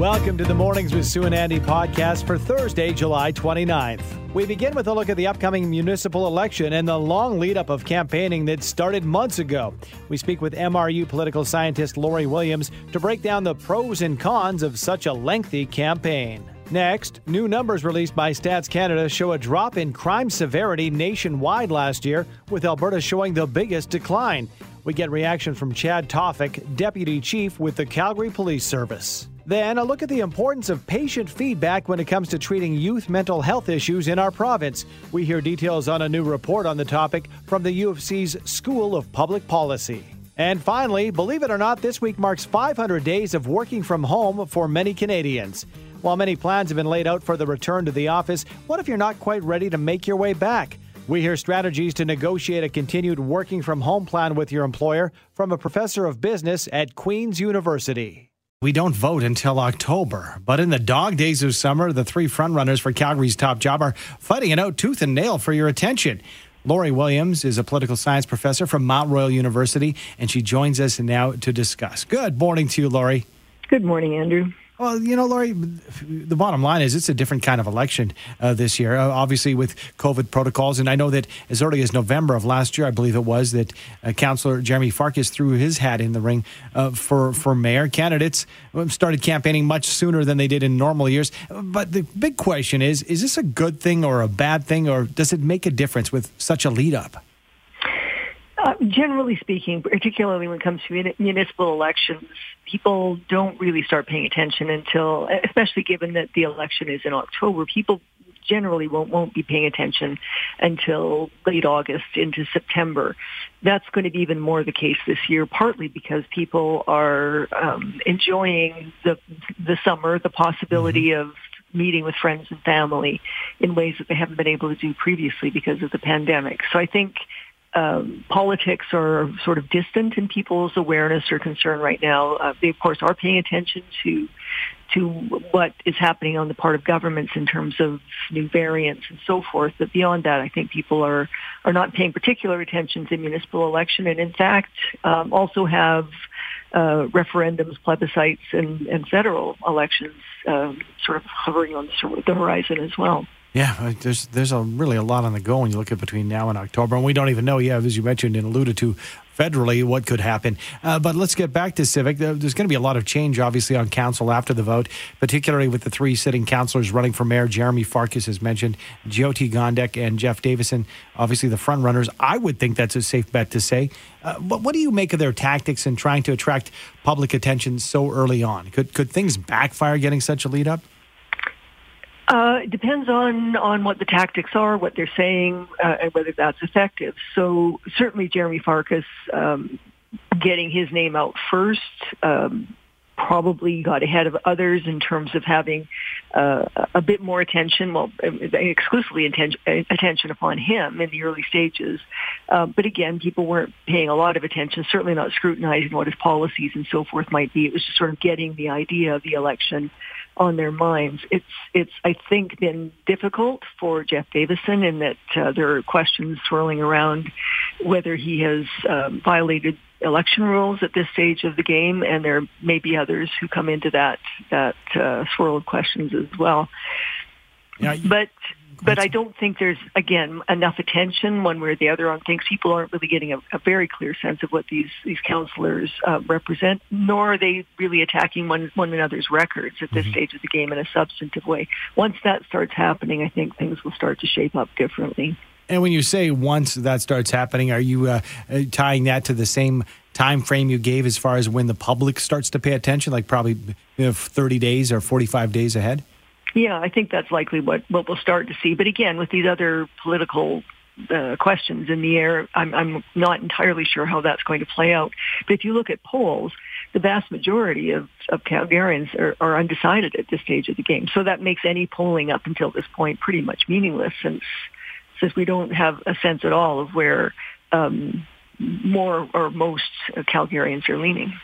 Welcome to the Mornings with Sue and Andy podcast for Thursday, July 29th. We begin with a look at the upcoming municipal election and the long lead up of campaigning that started months ago. We speak with MRU political scientist Lori Williams to break down the pros and cons of such a lengthy campaign. Next, new numbers released by Stats Canada show a drop in crime severity nationwide last year, with Alberta showing the biggest decline. We get reaction from Chad Tawfik, Deputy Chief with the Calgary Police Service. Then, a look at the importance of patient feedback when it comes to treating youth mental health issues in our province. We hear details on a new report on the topic from the U of C's School of Public Policy. And finally, believe it or not, this week marks 500 days of working from home for many Canadians. While many plans have been laid out for the return to the office, what if you're not quite ready to make your way back? We hear strategies to negotiate a continued working from home plan with your employer from a professor of business at Queen's University. We don't vote until October, but in the dog days of summer, the three frontrunners for Calgary's top job are fighting it out tooth and nail for your attention. Lori Williams is a political science professor from Mount Royal University, and she joins us now to discuss. Good morning to you, Lori. Good morning, Andrew. Well, you know, Lori, the bottom line is it's a different kind of election uh, this year, uh, obviously with COVID protocols. And I know that as early as November of last year, I believe it was, that uh, Councillor Jeromy Farkas threw his hat in the ring uh, for, for mayor. Candidates um, started campaigning much sooner than they did in normal years. But the big question is is this a good thing or a bad thing, or does it make a difference with such a lead up? Uh, generally speaking, particularly when it comes to municipal elections, people don't really start paying attention until, especially given that the election is in October, people generally won't, won't be paying attention until late August into September. That's going to be even more the case this year, partly because people are um, enjoying the, the summer, the possibility mm-hmm. of meeting with friends and family in ways that they haven't been able to do previously because of the pandemic. So I think um, politics are sort of distant in people's awareness or concern right now. Uh, they, of course, are paying attention to to what is happening on the part of governments in terms of new variants and so forth. But beyond that, I think people are are not paying particular attention to municipal election, and in fact, um, also have uh, referendums, plebiscites, and, and federal elections um, sort of hovering on the, the horizon as well. Yeah, uh, there's there's a really a lot on the go when you look at between now and October, and we don't even know. Yeah, as you mentioned and alluded to, federally what could happen. Uh, but let's get back to civic. There's going to be a lot of change, obviously, on council after the vote, particularly with the three sitting councillors running for mayor. Jeromy Farkas has mentioned Jyoti Gondek and Jeff Davison, obviously the front runners. I would think that's a safe bet to say. Uh, but what do you make of their tactics in trying to attract public attention so early on? Could could things backfire getting such a lead up? Uh, it depends on on what the tactics are, what they're saying, uh, and whether that's effective. So certainly, Jeromy Farkas um, getting his name out first um, probably got ahead of others in terms of having uh, a bit more attention, well, exclusively attention, attention upon him in the early stages. Uh, but again, people weren't paying a lot of attention, certainly not scrutinizing what his policies and so forth might be. It was just sort of getting the idea of the election on their minds. It's it's I think been difficult for Jeff Davison in that uh, there are questions swirling around whether he has um, violated election rules at this stage of the game, and there may be others who come into that that uh, swirl of questions as well. Yeah, but but I don't think there's again enough attention one way or the other on things. People aren't really getting a, a very clear sense of what these these councillors uh, represent, nor are they really attacking one one another's records at this mm-hmm. stage of the game in a substantive way. Once that starts happening, I think things will start to shape up differently. And when you say once that starts happening, are you uh, uh tying that to the same time frame you gave as far as when the public starts to pay attention, like probably you know, 30 days or 45 days ahead? Yeah, I think that's likely what, what we'll start to see. But again, with these other political uh, questions in the air, I'm, I'm not entirely sure how that's going to play out. But if you look at polls, the vast majority of, of Calgarians are, are undecided at this stage of the game. So that makes any polling up until this point pretty much meaningless since since we don't have a sense at all of where um, more or most Calgarians are leaning.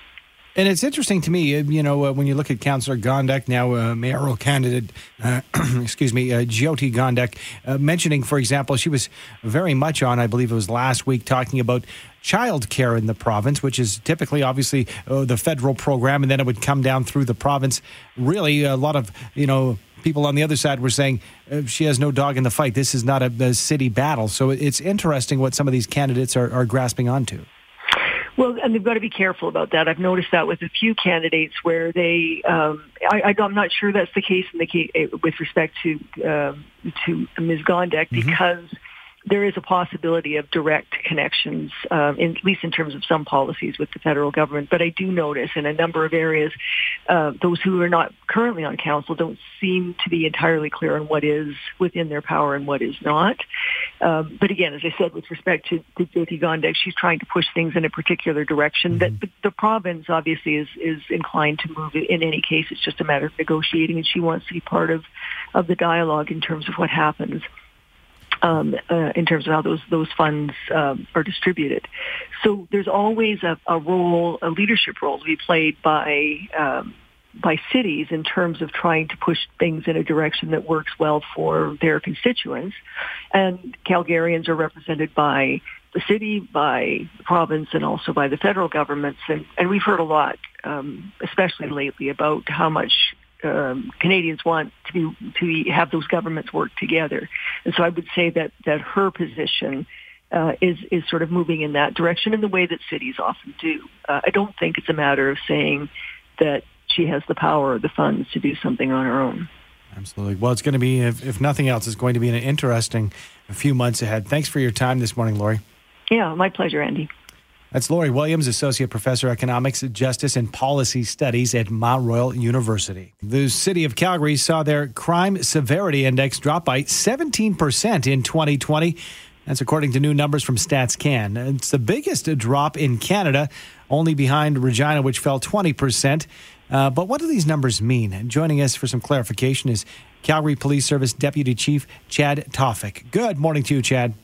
And it's interesting to me, uh, you know, uh, when you look at Councillor Gondek, now uh, mayoral candidate, uh, excuse me, uh, Jyoti Gondek, uh, mentioning, for example, she was very much on, I believe it was last week, talking about child care in the province, which is typically, obviously, uh, the federal program, and then it would come down through the province. Really, a lot of, you know, people on the other side were saying uh, she has no dog in the fight. This is not a, a city battle. So it's interesting what some of these candidates are, are grasping onto. Well, and they've got to be careful about that. I've noticed that with a few candidates where they, um, I, am not sure that's the case in the case eh, with respect to uh, to Ms. Gondek mm-hmm. because there is a possibility of direct connections, uh, in, at least in terms of some policies with the federal government. But I do notice in a number of areas, uh, those who are not currently on council don't seem to be entirely clear on what is within their power and what is not. Um, but again, as I said, with respect to, to Jyoti Gondek, she's trying to push things in a particular direction. That the, the province obviously is is inclined to move. In any case, it's just a matter of negotiating, and she wants to be part of of the dialogue in terms of what happens um, uh, in terms of how those those funds um, are distributed. So there's always a, a, role, a leadership role to be played by um, by cities in terms of trying to push things in a direction that works well for their constituents. And Calgarians are represented by the city, by the province, and also by the federal governments. And, and we've heard a lot, um, especially lately, about how much um, Canadians want to to have those governments work together. And so I would say that that her position uh, is is sort of moving in that direction in the way that cities often do. Uh, I don't think it's a matter of saying that she has the power or the funds to do something on her own. Absolutely. Well, it's going to be, if, if nothing else, it's going to be an interesting few months ahead. Thanks for your time this morning, Lori. Yeah, my pleasure, Andy. That's Lori Williams, Associate Professor Economics, Justice, and Policy Studies at Mount Royal University. The city of Calgary saw their crime severity index drop by 17% in 2020. That's according to new numbers from StatsCan. It's the biggest drop in Canada, only behind Regina, which fell 20%. Uh, but what do these numbers mean? Joining us for some clarification is Calgary Police Service Deputy Chief Chad Tawfik. Good morning to you, Chad.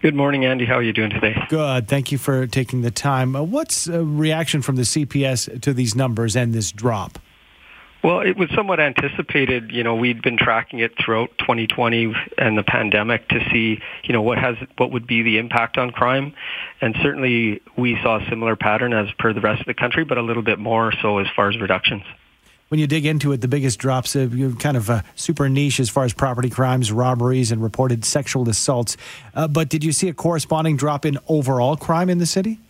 Good morning, Andy. How are you doing today? Good. Thank you for taking the time. Uh, what's a reaction from the CPS to these numbers and this drop? Well, it was somewhat anticipated. You know, we'd been tracking it throughout 2020 and the pandemic to see, you know, what has what would be the impact on crime, and certainly we saw a similar pattern as per the rest of the country, but a little bit more so as far as reductions when you dig into it, the biggest drops are kind of uh, super niche as far as property crimes, robberies, and reported sexual assaults. Uh, but did you see a corresponding drop in overall crime in the city?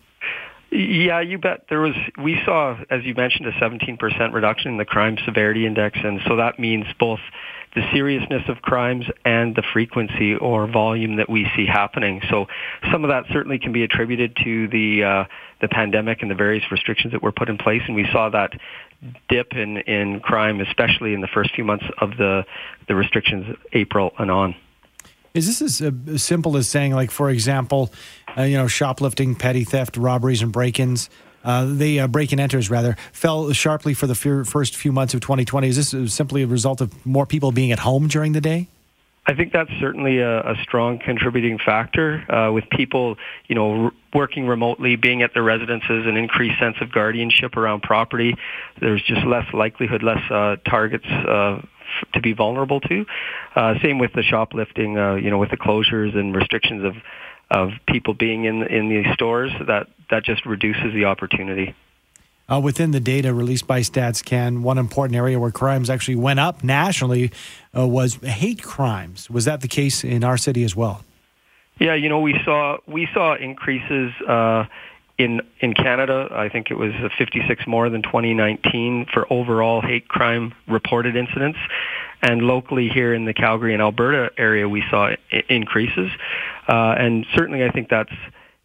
Yeah, you bet. There was. We saw, as you mentioned, a 17% reduction in the crime severity index, and so that means both the seriousness of crimes and the frequency or volume that we see happening. So some of that certainly can be attributed to the uh, the pandemic and the various restrictions that were put in place, and we saw that dip in, in crime, especially in the first few months of the, the restrictions, April and on. Is this as, uh, simple as saying, like, for example, uh, you know, shoplifting, petty theft, robberies, and break-ins? Uh, the uh, break-in enters rather fell sharply for the first few months of 2020. Is this simply a result of more people being at home during the day? I think that's certainly a, a strong contributing factor uh, with people, you know, r- working remotely, being at their residences, an increased sense of guardianship around property. There's just less likelihood, less uh, targets uh, f- to be vulnerable to. Uh, same with the shoplifting, uh, you know, with the closures and restrictions of of people being in in these stores. That that just reduces the opportunity. Uh, within the data released by StatsCan, one important area where crimes actually went up nationally uh, was hate crimes. Was that the case in our city as well? Yeah, you know, we saw we saw increases uh, in in Canada. I think it was 56 more than 2019 for overall hate crime reported incidents, and locally here in the Calgary and Alberta area, we saw I- increases. Uh, and certainly, I think that's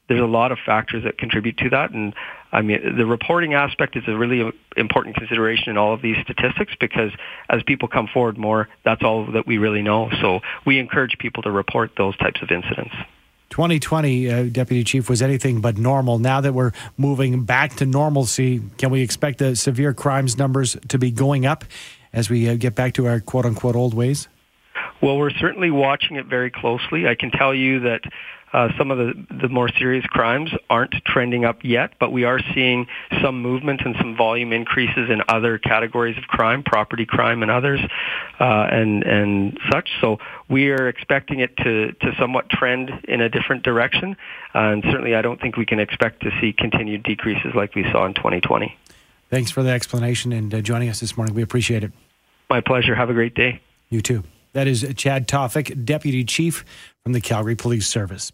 there's a lot of factors that contribute to that, and I mean, the reporting aspect is a really important consideration in all of these statistics because as people come forward more, that's all that we really know. So we encourage people to report those types of incidents. 2020, uh, Deputy Chief, was anything but normal. Now that we're moving back to normalcy, can we expect the severe crimes numbers to be going up as we uh, get back to our quote unquote old ways? Well, we're certainly watching it very closely. I can tell you that uh, some of the, the more serious crimes aren't trending up yet, but we are seeing some movement and some volume increases in other categories of crime, property crime and others, uh, and and such. So we are expecting it to to somewhat trend in a different direction, uh, and certainly I don't think we can expect to see continued decreases like we saw in 2020. Thanks for the explanation and uh, joining us this morning. We appreciate it. My pleasure. Have a great day. You too. That is Chad Tawfik, Deputy Chief from the Calgary Police Service.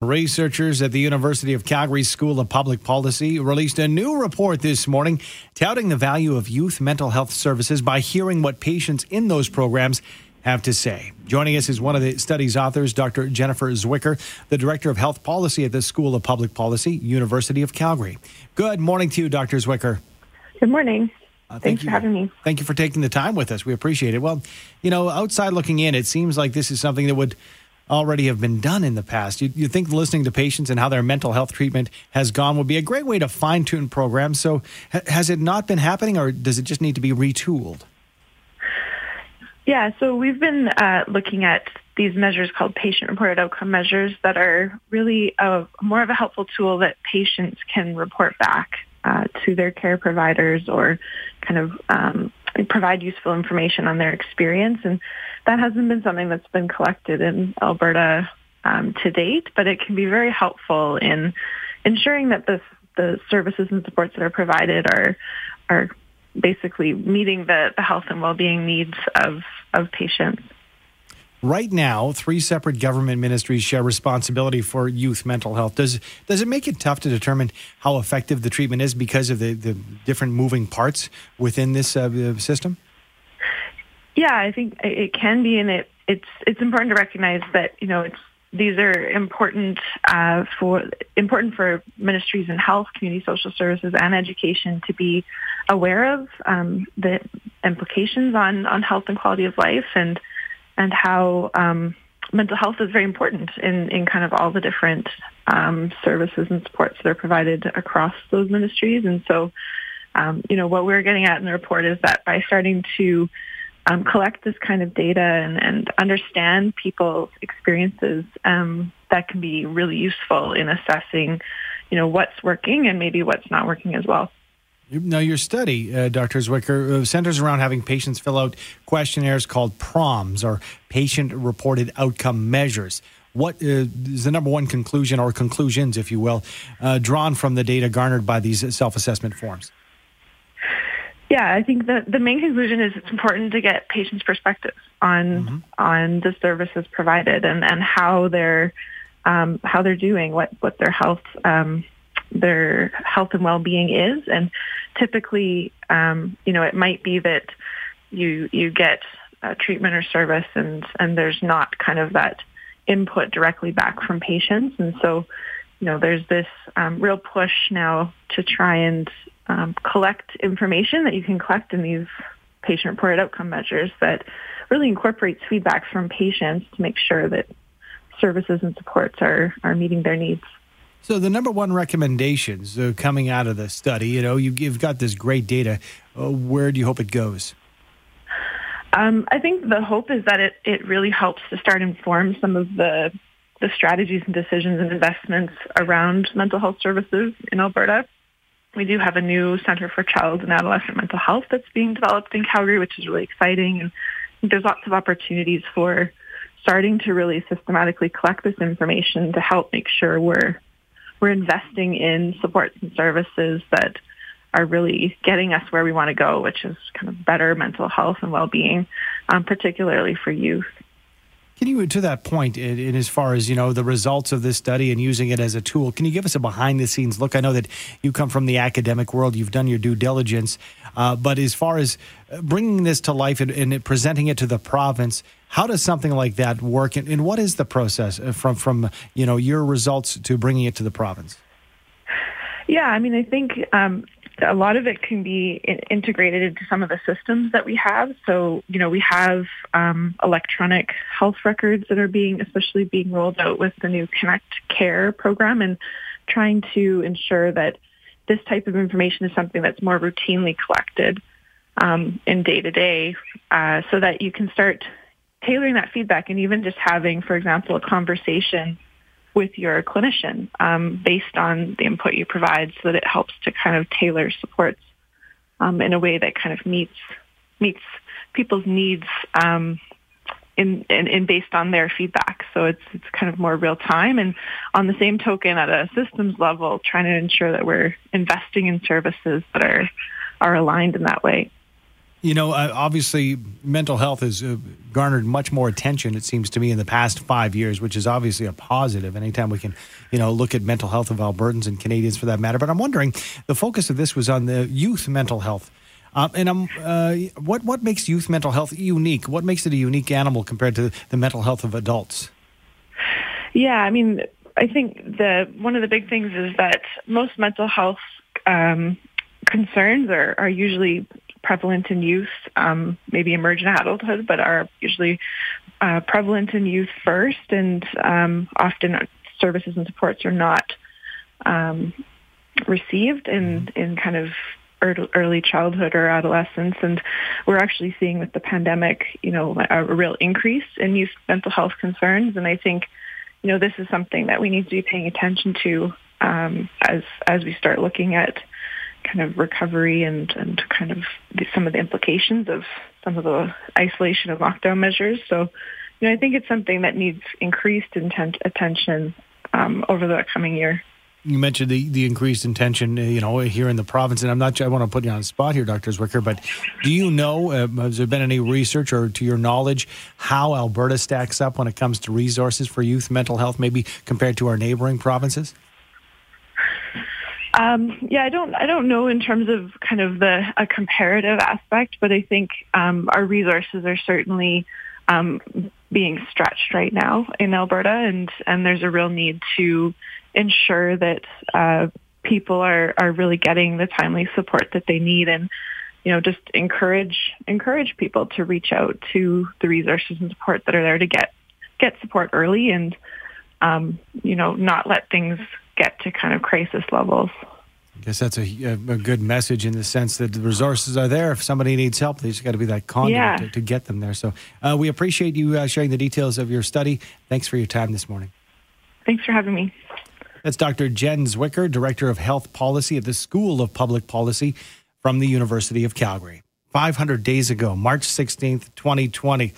Researchers at the University of Calgary School of Public Policy released a new report this morning touting the value of youth mental health services by hearing what patients in those programs have to say. Joining us is one of the study's authors, Dr. Jennifer Zwicker, the Director of Health Policy at the School of Public Policy, University of Calgary. Good morning to you, Dr. Zwicker. Good morning. Uh, thank Thanks you, for having me. Thank you for taking the time with us. We appreciate it. Well, you know, outside looking in, it seems like this is something that would already have been done in the past. You, you think listening to patients and how their mental health treatment has gone would be a great way to fine tune programs. So, ha- has it not been happening, or does it just need to be retooled? Yeah, so we've been uh, looking at these measures called patient-reported outcome measures that are really a, more of a helpful tool that patients can report back uh, to their care providers or kind of um, provide useful information on their experience. And that hasn't been something that's been collected in Alberta um, to date, but it can be very helpful in ensuring that the, the services and supports that are provided are are basically meeting the, the health and well-being needs of, of patients. Right now, three separate government ministries share responsibility for youth mental health. Does does it make it tough to determine how effective the treatment is because of the, the different moving parts within this uh, system? Yeah, I think it can be, and it it's it's important to recognize that you know it's these are important uh, for important for ministries in health, community social services, and education to be aware of um, the implications on on health and quality of life and and how um, mental health is very important in, in kind of all the different um, services and supports that are provided across those ministries. And so, um, you know, what we're getting at in the report is that by starting to um, collect this kind of data and, and understand people's experiences, um, that can be really useful in assessing, you know, what's working and maybe what's not working as well. Now, your study, uh, Dr. Zwicker, uh, centers around having patients fill out questionnaires called PROMs or patient reported outcome measures. What uh, the number one conclusion or conclusions, if you will, uh, drawn from the data garnered by these self assessment forms? Yeah, I think the, the main conclusion is it's important to get patients' perspectives on mm-hmm. on the services provided and, and how they're um, how they're doing, what what their health um, their health and well-being is. And typically, um, you know, it might be that you you get treatment or service, and and there's not kind of that input directly back from patients, and so you know, there's this um, real push now to try and um, collect information that you can collect in these patient-reported outcome measures that really incorporates feedback from patients to make sure that services and supports are, are meeting their needs. So the number one recommendations uh, coming out of the study, you know, you, have got this great data. Uh, where do you hope it goes? Um, I think the hope is that it, it really helps to start inform some of the the strategies and decisions and investments around mental health services in Alberta. We do have a new Center for Child and Adolescent Mental Health that's being developed in Calgary, which is really exciting. And there's lots of opportunities for starting to really systematically collect this information to help make sure we're we're investing in supports and services that are really getting us where we want to go, which is kind of better mental health and well-being, um, particularly for youth. Can you, to that point, in, in, as far as you know, the results of this study and using it as a tool, can you give us a behind-the-scenes look? I know that you come from the academic world; you've done your due diligence, uh, but as far as bringing this to life and, and, presenting it to the province, how does something like that work, and, and what is the process uh, from from you know your results to bringing it to the province? Yeah, I mean, I think um, a lot of it can be integrated into some of the systems that we have. So, you know, we have um, electronic health records that are being, especially being rolled out with the new Connect Care program and trying to ensure that this type of information is something that's more routinely collected um, in day to day, so that you can start tailoring that feedback and even just having, for example, a conversation with your clinician um, based on the input you provide, so that it helps to kind of tailor supports um, in a way that kind of meets meets people's needs um, in, in, in, based on their feedback. So it's it's kind of more real time. And on the same token, at a systems level, trying to ensure that we're investing in services that are are aligned in that way. You know, uh, obviously, mental health has uh, garnered much more attention, it seems to me, in the past five years, which is obviously a positive. Anytime we can, you know, look at mental health of Albertans and Canadians for that matter. But I'm wondering, the focus of this was on the youth mental health. Uh, and I'm, uh, what what makes youth mental health unique? What makes it a unique animal compared to the mental health of adults? Yeah, I mean, I think the one of the big things is that most mental health um, concerns are, are usually prevalent in youth, um, maybe emerge in adulthood, but are usually uh, prevalent in youth first, and um, often services and supports are not um, received in in kind of early childhood or adolescence. And we're actually seeing with the pandemic, you know, a real increase in youth mental health concerns. And I think, you know, this is something that we need to be paying attention to um, as as we start looking at kind of recovery and, and kind of some of the implications of some of the isolation and lockdown measures. So, you know, I think it's something that needs increased intent, attention um, over the coming year. You mentioned the, the increased intention, uh, you know, here in the province, and I'm not. I want to put you on the spot here, Dr. Zwicker, but do you know? Uh, has there been any research, or to your knowledge, how Alberta stacks up when it comes to resources for youth mental health, maybe compared to our neighboring provinces? Um, yeah, I don't. I don't know in terms of kind of the a comparative aspect, but I think um, our resources are certainly um, being stretched right now in Alberta, and and there's a real need to ensure that uh, people are are really getting the timely support that they need, and you know just encourage encourage people to reach out to the resources and support that are there to get get support early, and um, you know not let things get to kind of crisis levels. I guess that's a, a, good message in the sense that the resources are there. If somebody needs help, they just got to be that conduit yeah. to, to, get them there. So uh, we appreciate you uh, sharing the details of your study. Thanks for your time this morning. Thanks for having me. That's Dr. Jen Zwicker, Director of Health Policy at the School of Public Policy from the University of Calgary. 500 days ago, March 16th, 2020.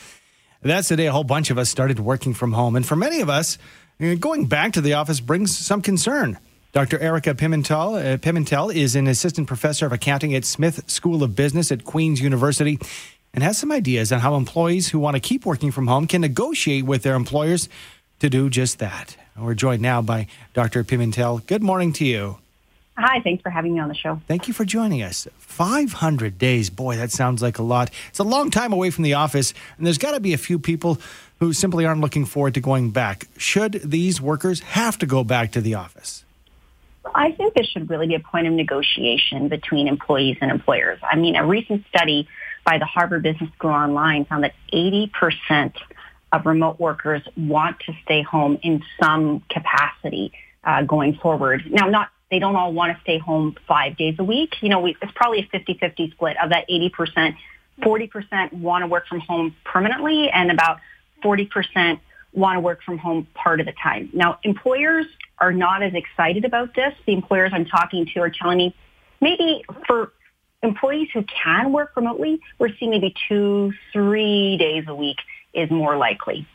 That's the day a whole bunch of us started working from home. And for many of us, Going back to the office brings some concern. Dr. Erica Pimentel, uh, Pimentel is an assistant professor of accounting at Smith School of Business at Queen's University and has some ideas on how employees who want to keep working from home can negotiate with their employers to do just that. We're joined now by Dr. Pimentel. Good morning to you. Hi, thanks for having me on the show. Thank you for joining us. 500 days. Boy, that sounds like a lot. It's a long time away from the office, and there's got to be a few people who simply aren't looking forward to going back. Should these workers have to go back to the office? I think this should really be a point of negotiation between employees and employers. I mean, a recent study by the Harvard Business School Online found that 80% of remote workers want to stay home in some capacity uh, going forward. Now, not they don't all want to stay home five days a week. You know, we, it's probably a 50-50 split of that 80%. 40% want to work from home permanently and about 40% want to work from home part of the time. Now, employers are not as excited about this. The employers I'm talking to are telling me maybe for employees who can work remotely, we're seeing maybe two, three days a week is more likely.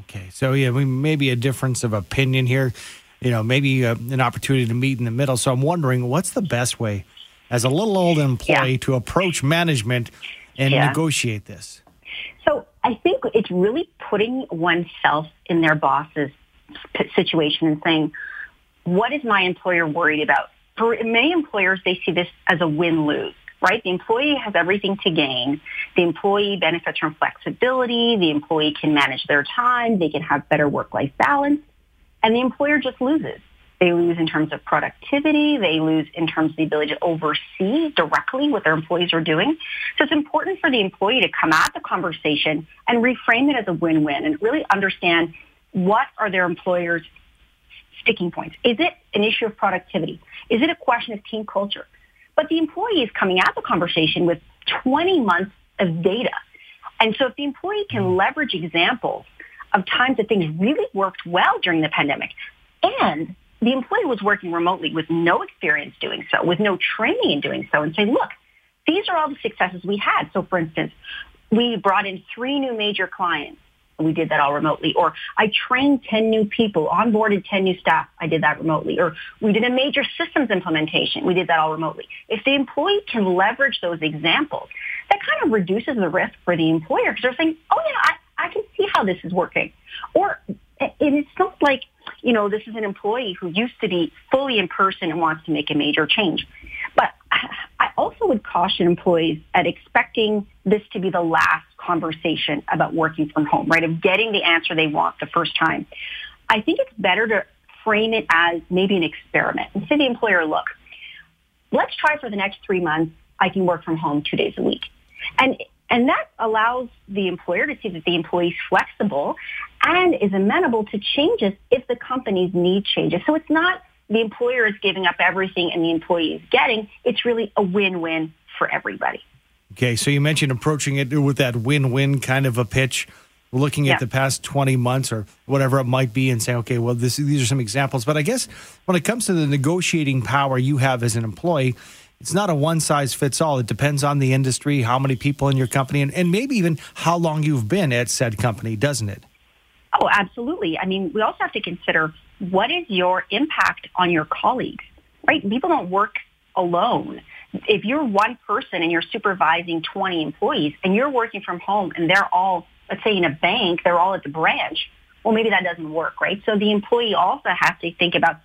Okay, so yeah, we maybe a difference of opinion here. You know, maybe uh, an opportunity to meet in the middle. So I'm wondering, what's the best way, as a little old employee, yeah. to approach management and yeah. negotiate this? So I think it's really putting oneself in their boss's situation and saying, what is my employer worried about? For many employers, they see this as a win-lose, right? The employee has everything to gain. The employee benefits from flexibility. The employee can manage their time. They can have better work-life balance. And the employer just loses. They lose in terms of productivity. They lose in terms of the ability to oversee directly what their employees are doing. So it's important for the employee to come at the conversation and reframe it as a win-win and really understand what are their employers' sticking points. Is it an issue of productivity? Is it a question of team culture? But the employee is coming at the conversation with 20 months of data. And so if the employee can leverage examples of times that things really worked well during the pandemic and the employee was working remotely with no experience doing so, with no training in doing so, and say, look, these are all the successes we had. So for instance, we brought in three new major clients. We did that all remotely. Or I trained 10 new people, onboarded 10 new staff. I did that remotely. Or we did a major systems implementation. We did that all remotely. If the employee can leverage those examples, that kind of reduces the risk for the employer because they're saying, oh yeah, I, I can see how this is working. Or it's not like, you know, this is an employee who used to be fully in person and wants to make a major change. But I also would caution employees at expecting this to be the last conversation about working from home, right? Of getting the answer they want the first time. I think it's better to frame it as maybe an experiment and say the employer, look, let's try for the next three months. I can work from home two days a week. And and that allows the employer to see that the employee is flexible and is amenable to changes if the company's need changes. So it's not the employer is giving up everything and the employee is getting. It's really a win-win for everybody. Okay, so you mentioned approaching it with that win-win kind of a pitch, looking at the past 20 months or whatever it might be and saying, okay, well, this, these are some examples. But I guess when it comes to the negotiating power you have as an employee, it's not a one size fits all. It depends on the industry, how many people in your company, and, and maybe even how long you've been at said company, doesn't it? Oh, absolutely. I mean, we also have to consider what is your impact on your colleagues, right? People don't work alone. If you're one person and you're supervising 20 employees and you're working from home and they're all, let's say in a bank, they're all at the branch, well, maybe that doesn't work, right? So the employee also has to think about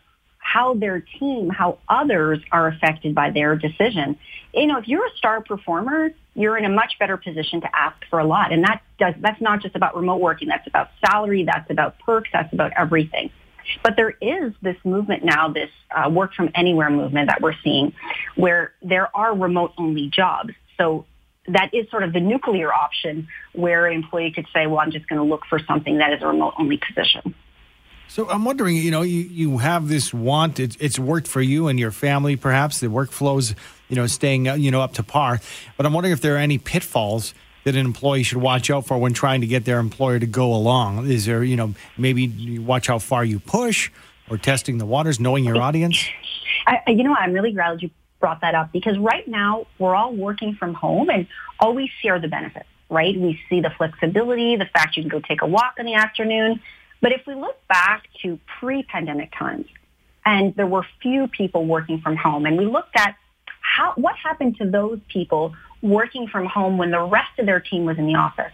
how their team, how others are affected by their decision. You know, if you're a star performer, you're in a much better position to ask for a lot. And that does, that's not just about remote working. That's about salary. That's about perks. That's about everything. But there is this movement now, this uh, work from anywhere movement that we're seeing where there are remote only jobs. So that is sort of the nuclear option where an employee could say, well, I'm just going to look for something that is a remote only position. So I'm wondering, you know, you, you have this want, it, it's worked for you and your family, perhaps the workflows, you know, staying, uh, you know, up to par. But I'm wondering if there are any pitfalls that an employee should watch out for when trying to get their employer to go along. Is there, you know, maybe you watch how far you push or testing the waters, knowing your audience? I, you know, I'm really glad you brought that up because right now we're all working from home and all we see are the benefits, right? We see the flexibility, the fact you can go take a walk in the afternoon, but if we look back to pre-pandemic times, and there were few people working from home, and we looked at how what happened to those people working from home when the rest of their team was in the office.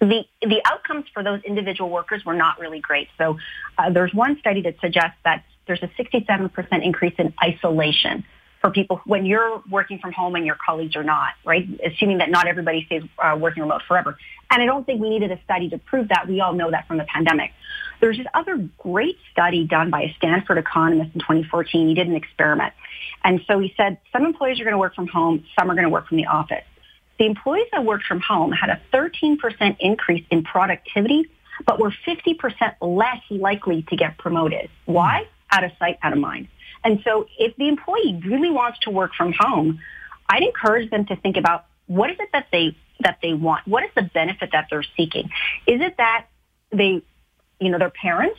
The, the outcomes for those individual workers were not really great. So uh, there's one study that suggests that there's a 67% increase in isolation for people when you're working from home and your colleagues are not, right? Assuming that not everybody stays uh, working remote forever. And I don't think we needed a study to prove that. We all know that from the pandemic. There's this other great study done by a Stanford economist in 2014. He did an experiment. And so he said some employees are going to work from home, some are going to work from the office. The employees that worked from home had a 13% increase in productivity, but were 50% less likely to get promoted. Why? Out of sight, out of mind. And so if the employee really wants to work from home, I'd encourage them to think about what is it that they that they want? What is the benefit that they're seeking? Is it that they, you know, they're parents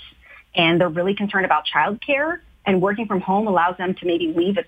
and they're really concerned about childcare and working from home allows them to maybe leave at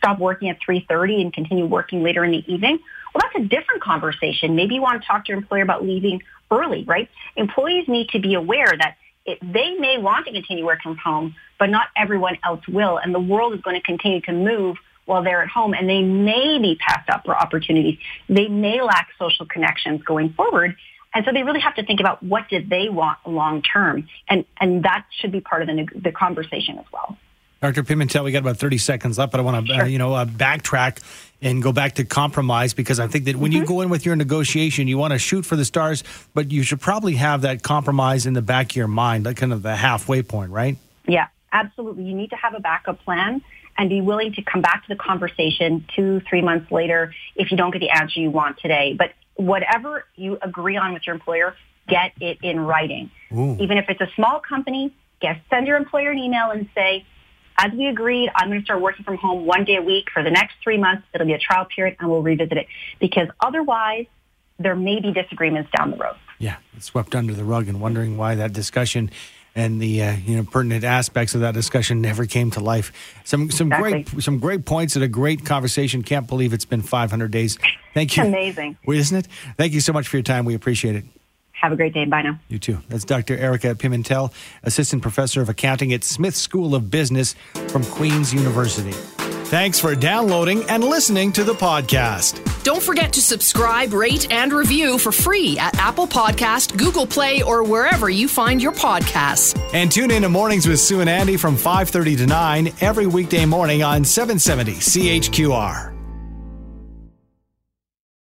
stop working at 3.30 and continue working later in the evening? Well, that's a different conversation. Maybe you want to talk to your employer about leaving early, right? Employees need to be aware that it, they may want to continue working from home, but not everyone else will. And the world is going to continue to move while they're at home and they may be passed up for opportunities. They may lack social connections going forward. And so they really have to think about what did they want long term. And, and that should be part of the, the conversation as well. Dr. Pimentel, we got about 30 seconds left, but I want to, sure. uh, you know, uh, backtrack and go back to compromise because I think that when mm-hmm. you go in with your negotiation, you want to shoot for the stars, but you should probably have that compromise in the back of your mind, like kind of the halfway point, right? Yeah, absolutely. You need to have a backup plan and be willing to come back to the conversation two, three months later if you don't get the answer you want today. But whatever you agree on with your employer, get it in writing. Ooh. Even if it's a small company, guess send your employer an email and say, as we agreed, I'm going to start working from home one day a week for the next three months. It'll be a trial period and we'll revisit it because otherwise there may be disagreements down the road. Yeah, it's swept under the rug and wondering why that discussion and the uh, you know pertinent aspects of that discussion never came to life. Some some Exactly. great some great points and a great conversation. Can't believe it's been 500 days. Thank you. Amazing. Isn't it? Thank you so much for your time. We appreciate it. Have a great day. Bye now. You too. That's Dr. Erica Pimentel, Assistant Professor of Accounting at Smith School of Business from Queen's University. Thanks for downloading and listening to the podcast. Don't forget to subscribe, rate, and review for free at Apple Podcast, Google Play, or wherever you find your podcasts. And tune in to Mornings with Sue and Andy from 5:30 to 9 every weekday morning on 770 CHQR.